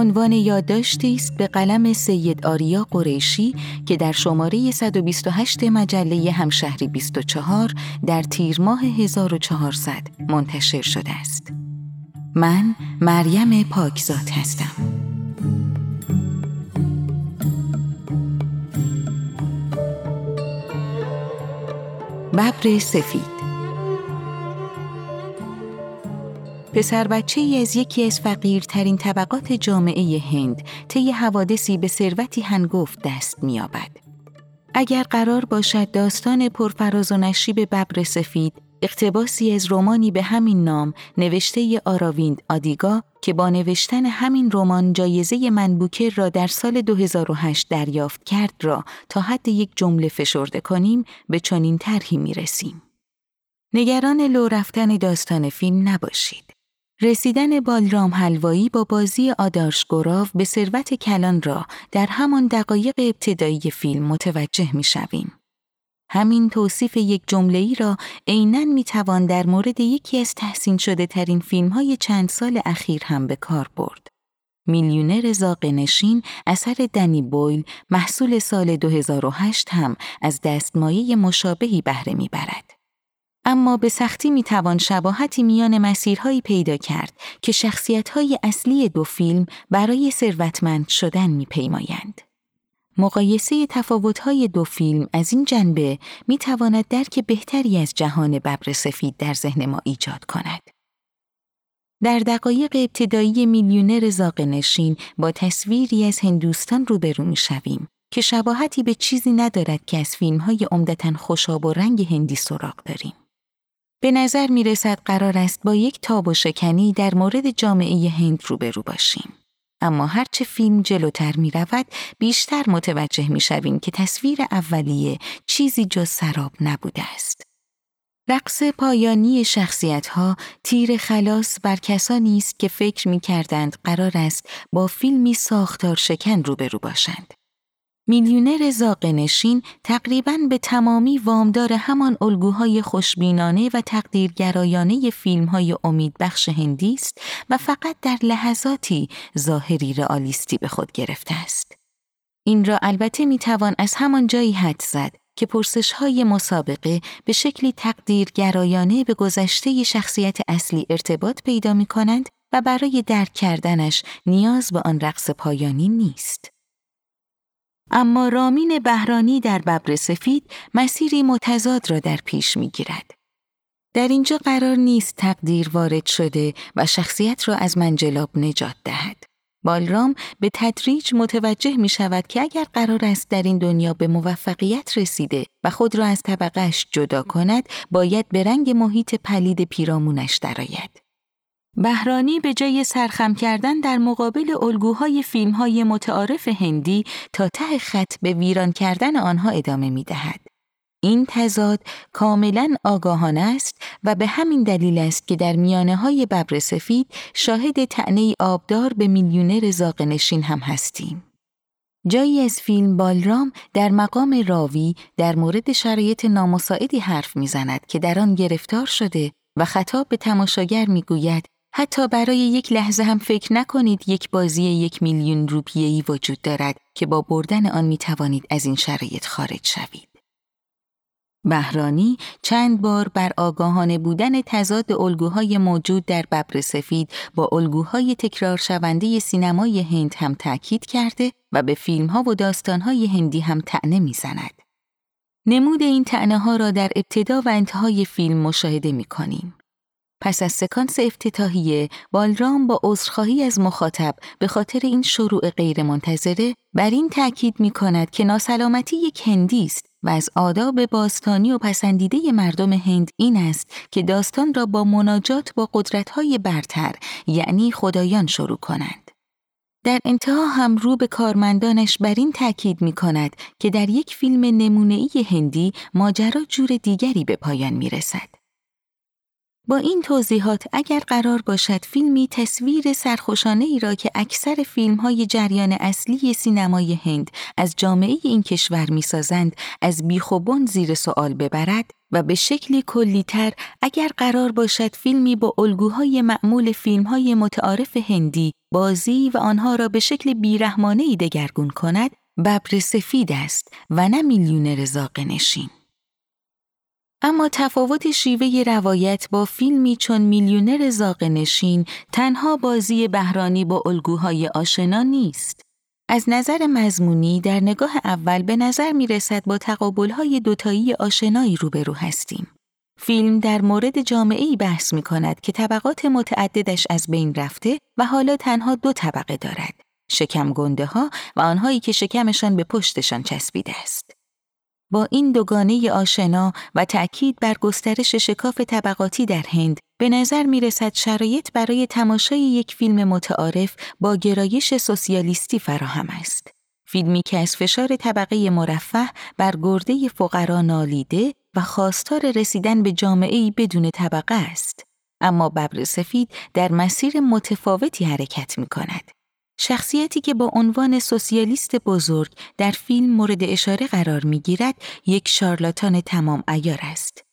عنوان یادداشتی است به قلم سید آریا قریشی که در شماره 128 مجله همشهری 24 در تیر ماه 1400 منتشر شده است. من مریم پاکزاد هستم. ببر سفید پسر بچه ای از یکی از فقیرترین طبقات جامعه هند طی حوادثی به ثروتی هنگفت دست می‌یابد. اگر قرار باشد داستان پرفراز و نشیب ببر سفید اقتباسی از رومانی به همین نام نوشته آراویند آدیگا که با نوشتن همین رمان جایزه منبوکر را در سال 2008 دریافت کرد را تا حد یک جمله فشرده کنیم به چنین طرحی می رسیم. نگران لو رفتن داستان فیلم نباشید. رسیدن بالرام حلوایی با بازی آدارش گراو به ثروت کلان را در همان دقایق ابتدایی فیلم متوجه می شویم. همین توصیف یک جمله ای را عینا می توان در مورد یکی از تحسین شده ترین فیلم های چند سال اخیر هم به کار برد. میلیونر زاق نشین اثر دنی بویل محصول سال 2008 هم از دستمایه مشابهی بهره می‌برد. اما به سختی می توان شباهتی میان مسیرهایی پیدا کرد که شخصیتهای اصلی دو فیلم برای ثروتمند شدن می پیمایند. مقایسه تفاوت‌های دو فیلم از این جنبه می تواند درک بهتری از جهان ببر سفید در ذهن ما ایجاد کند. در دقایق ابتدایی میلیونر زاق نشین با تصویری از هندوستان روبرو می شویم که شباهتی به چیزی ندارد که از فیلم‌های عمدتا خوشاب و رنگ هندی سراغ داریم. به نظر می رسد قرار است با یک تاب و شکنی در مورد جامعه هند روبرو باشیم. اما هرچه فیلم جلوتر می رود بیشتر متوجه می شویم که تصویر اولیه چیزی جز سراب نبوده است. رقص پایانی شخصیت ها تیر خلاص بر کسانی است که فکر می کردند قرار است با فیلمی ساختار شکن روبرو باشند. میلیونر زاقنشین تقریبا به تمامی وامدار همان الگوهای خوشبینانه و تقدیرگرایانه فیلمهای امیدبخش هندی است و فقط در لحظاتی ظاهری رئالیستی به خود گرفته است. این را البته می‌توان از همان جایی حد زد که پرسش های مسابقه به شکلی تقدیرگرایانه به گذشته شخصیت اصلی ارتباط پیدا می کنند و برای درک کردنش نیاز به آن رقص پایانی نیست. اما رامین بهرانی در ببر سفید مسیری متضاد را در پیش می گیرد. در اینجا قرار نیست تقدیر وارد شده و شخصیت را از منجلاب نجات دهد. بالرام به تدریج متوجه می شود که اگر قرار است در این دنیا به موفقیت رسیده و خود را از طبقهش جدا کند، باید به رنگ محیط پلید پیرامونش درآید. بهرانی به جای سرخم کردن در مقابل الگوهای فیلمهای متعارف هندی تا ته خط به ویران کردن آنها ادامه می دهد. این تضاد کاملا آگاهانه است و به همین دلیل است که در میانه های ببر سفید شاهد تعنی آبدار به میلیونر زاقنشین هم هستیم. جایی از فیلم بالرام در مقام راوی در مورد شرایط نامساعدی حرف می‌زند که در آن گرفتار شده و خطاب به تماشاگر می‌گوید حتی برای یک لحظه هم فکر نکنید یک بازی یک میلیون روپیه‌ای وجود دارد که با بردن آن می توانید از این شرایط خارج شوید. بهرانی چند بار بر آگاهانه بودن تضاد الگوهای موجود در ببر سفید با الگوهای تکرار شونده سینمای هند هم تأکید کرده و به فیلمها و داستانهای هندی هم تعنه می‌زند. نمود این تعنه ها را در ابتدا و انتهای فیلم مشاهده می کنیم. پس از سکانس افتتاحیه بالرام با عذرخواهی از مخاطب به خاطر این شروع غیرمنتظره بر این تاکید می کند که ناسلامتی یک هندی است و از آداب باستانی و پسندیده مردم هند این است که داستان را با مناجات با قدرت‌های برتر یعنی خدایان شروع کنند. در انتها هم رو به کارمندانش بر این تاکید می کند که در یک فیلم نمونه‌ای هندی ماجرا جور دیگری به پایان می رسد. با این توضیحات اگر قرار باشد فیلمی تصویر سرخوشانه ای را که اکثر فیلم های جریان اصلی سینمای هند از جامعه این کشور می‌سازند از بیخوبان زیر سوال ببرد و به شکلی کلیتر اگر قرار باشد فیلمی با الگوهای معمول فیلم های متعارف هندی بازی و آنها را به شکل بیرحمانه ای دگرگون کند ببر سفید است و نه میلیونر زاقه نشین. اما تفاوت شیوه روایت با فیلمی چون میلیونر زاق نشین تنها بازی بهرانی با الگوهای آشنا نیست. از نظر مضمونی در نگاه اول به نظر می رسد با تقابلهای دوتایی آشنایی روبرو هستیم. فیلم در مورد جامعه بحث می کند که طبقات متعددش از بین رفته و حالا تنها دو طبقه دارد. شکم گنده ها و آنهایی که شکمشان به پشتشان چسبیده است. با این دوگانه آشنا و تأکید بر گسترش شکاف طبقاتی در هند به نظر می رسد شرایط برای تماشای یک فیلم متعارف با گرایش سوسیالیستی فراهم است. فیلمی که از فشار طبقه مرفه بر گرده فقرا نالیده و خواستار رسیدن به جامعه بدون طبقه است. اما ببر سفید در مسیر متفاوتی حرکت می کند. شخصیتی که با عنوان سوسیالیست بزرگ در فیلم مورد اشاره قرار می گیرد یک شارلاتان تمام ایار است.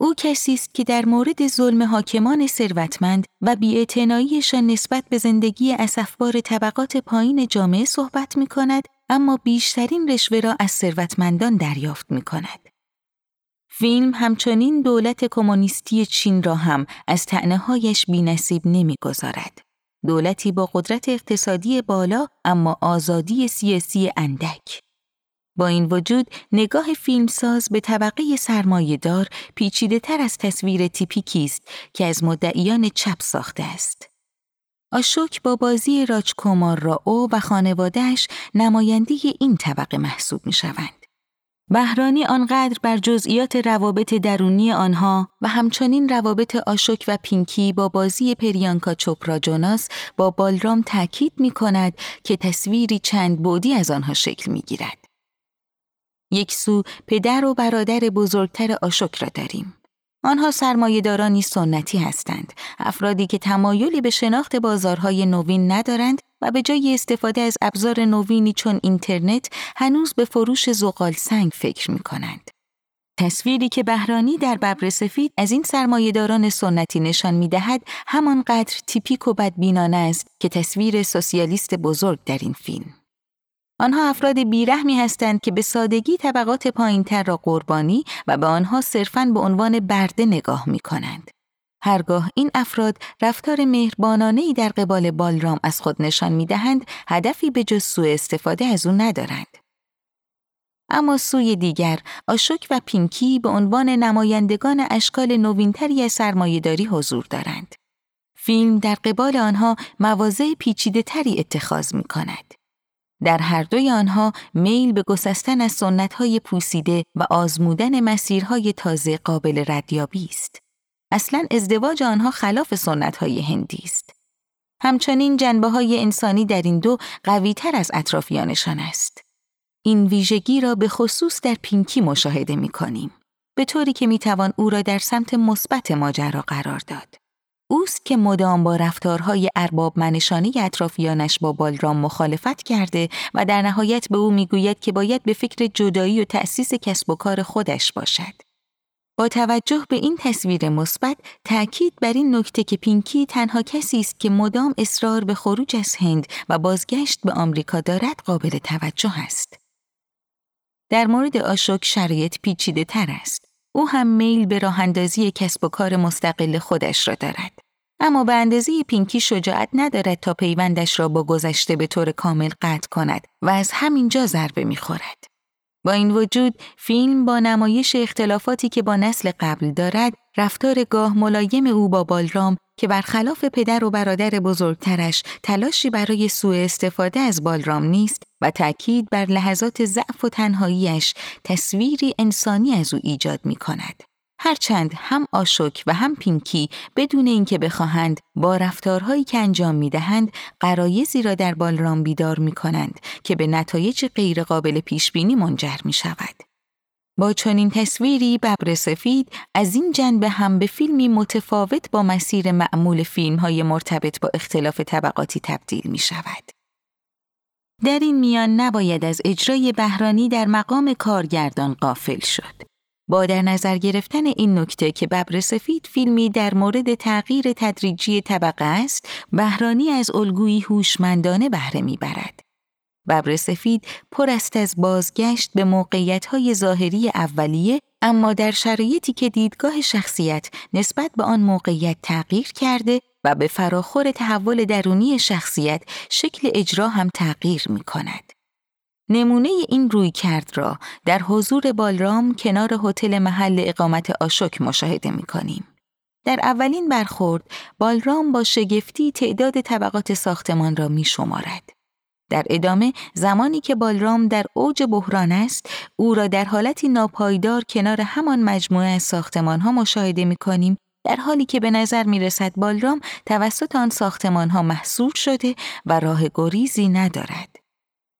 او کسی است که در مورد ظلم حاکمان ثروتمند و بیاعتناییشان نسبت به زندگی اسفبار طبقات پایین جامعه صحبت می کند اما بیشترین رشوه را از ثروتمندان دریافت می کند. فیلم همچنین دولت کمونیستی چین را هم از تعنههایش بی نصیب نمی گذارد. دولتی با قدرت اقتصادی بالا اما آزادی سیاسی اندک. با این وجود نگاه فیلمساز به طبقه سرمایهدار پیچیده تر از تصویر تیپیکی است که از مدعیان چپ ساخته است. آشوک با بازی راج کومار را او و خانوادهش نماینده این طبقه محسوب می شوند. بهرانی آنقدر بر جزئیات روابط درونی آنها و همچنین روابط آشوک و پینکی با بازی پریانکا چوپرا جوناس با بالرام تاکید می کند که تصویری چند بودی از آنها شکل می گیرد. یک سو پدر و برادر بزرگتر آشوک را داریم. آنها سرمایهدارانی سنتی هستند، افرادی که تمایلی به شناخت بازارهای نوین ندارند و به جای استفاده از ابزار نوینی چون اینترنت هنوز به فروش زغال سنگ فکر می کنند. تصویری که بهرانی در ببر سفید از این سرمایهداران سنتی نشان می دهد همانقدر تیپیک و بدبینانه است که تصویر سوسیالیست بزرگ در این فیلم. آنها افراد بیرحمی هستند که به سادگی طبقات پایینتر را قربانی و به آنها صرفاً به عنوان برده نگاه می کنند. هرگاه این افراد رفتار مهربانانه در قبال بالرام از خود نشان می دهند، هدفی به جز سوء استفاده از او ندارند. اما سوی دیگر، آشوک و پینکی به عنوان نمایندگان اشکال نوینتری سرمایهداری حضور دارند. فیلم در قبال آنها مواضع پیچیده تری اتخاذ می کند. در هر دوی آنها میل به گسستن از سنتهای پوسیده و آزمودن مسیرهای تازه قابل ردیابی است. اصلا ازدواج آنها خلاف سنتهای هندی است. همچنین جنبه های انسانی در این دو قوی تر از اطرافیانشان است. این ویژگی را به خصوص در پینکی مشاهده می کنیم. به طوری که می توان او را در سمت مثبت ماجرا قرار داد. اوست که مدام با رفتارهای ارباب منشانی اطرافیانش با بالرام مخالفت کرده و در نهایت به او می‌گوید که باید به فکر جدایی و تأسیس کسب و کار خودش باشد. با توجه به این تصویر مثبت تأکید بر این نکته که پینکی تنها کسی است که مدام اصرار به خروج از هند و بازگشت به آمریکا دارد قابل توجه است. در مورد آشوک شرایط پیچیده تر است. او هم میل به راه اندازی کسب و کار مستقل خودش را دارد. اما به اندازه پینکی شجاعت ندارد تا پیوندش را با گذشته به طور کامل قطع کند و از همینجا ضربه می‌خورد. با این وجود فیلم با نمایش اختلافاتی که با نسل قبل دارد رفتار گاه ملایم او با بالرام که برخلاف پدر و برادر بزرگترش تلاشی برای سوء استفاده از بالرام نیست و تأکید بر لحظات ضعف و تنهاییش تصویری انسانی از او ایجاد می کند. هرچند هم آشوک و هم پینکی بدون اینکه بخواهند با رفتارهایی که انجام می دهند قرایزی را در بالرام بیدار می کنند که به نتایج غیرقابل پیش بینی منجر می شود. با چنین تصویری ببر سفید از این جنبه هم به فیلمی متفاوت با مسیر معمول فیلم های مرتبط با اختلاف طبقاتی تبدیل می شود. در این میان نباید از اجرای بهرانی در مقام کارگردان قافل شد. با در نظر گرفتن این نکته که ببر سفید فیلمی در مورد تغییر تدریجی طبقه است، بهرانی از الگویی هوشمندانه بهره می‌برد. ببر سفید پر است از بازگشت به موقعیت‌های ظاهری اولیه اما در شرایطی که دیدگاه شخصیت نسبت به آن موقعیت تغییر کرده و به فراخور تحول درونی شخصیت شکل اجرا هم تغییر می کند. نمونه این روی کرد را در حضور بالرام کنار هتل محل اقامت آشوک مشاهده می کنیم. در اولین برخورد بالرام با شگفتی تعداد طبقات ساختمان را می شمارد. در ادامه زمانی که بالرام در اوج بحران است او را در حالتی ناپایدار کنار همان مجموعه از ساختمان ها مشاهده می کنیم در حالی که به نظر می رسد بالرام توسط آن ساختمان ها محصور شده و راه گریزی ندارد.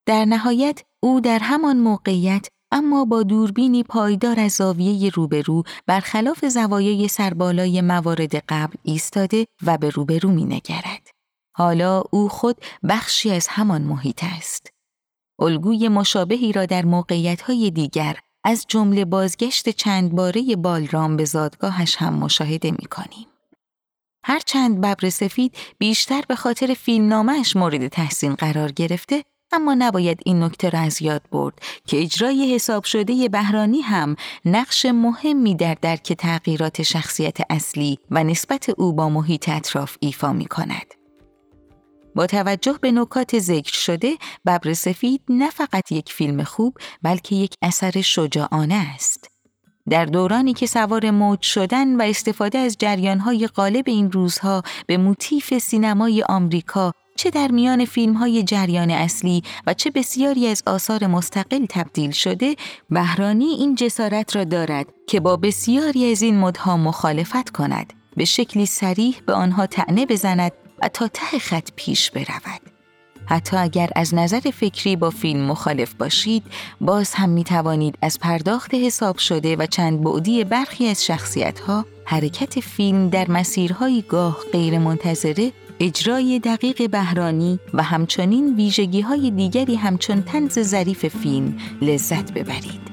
در نهایت او در همان موقعیت اما با دوربینی پایدار از زاویه روبرو برخلاف زوایای سربالای موارد قبل ایستاده و به روبرو می نگرد. حالا او خود بخشی از همان محیط است. الگوی مشابهی را در موقعیت‌های دیگر از جمله بازگشت چند باره بالرام به زادگاهش هم مشاهده می کنیم. هرچند ببر سفید بیشتر به خاطر فیلمنامهش مورد تحسین قرار گرفته اما نباید این نکته را از یاد برد که اجرای حساب شده بهرانی هم نقش مهمی در درک تغییرات شخصیت اصلی و نسبت او با محیط اطراف ایفا می کند. با توجه به نکات ذکر شده، ببر سفید نه فقط یک فیلم خوب بلکه یک اثر شجاعانه است. در دورانی که سوار موج شدن و استفاده از جریانهای غالب این روزها به موتیف سینمای آمریکا چه در میان فیلم های جریان اصلی و چه بسیاری از آثار مستقل تبدیل شده بهرانی این جسارت را دارد که با بسیاری از این مدها مخالفت کند. به شکلی سریح به آنها تعنه بزند و تا ته خط پیش برود. حتی اگر از نظر فکری با فیلم مخالف باشید باز هم می توانید از پرداخت حساب شده و چند بعدی برخی از شخصیت ها حرکت فیلم در مسیرهای گاه غیر منتظره اجرای دقیق بهرانی و همچنین ویژگی های دیگری همچون تنز ظریف فیلم لذت ببرید.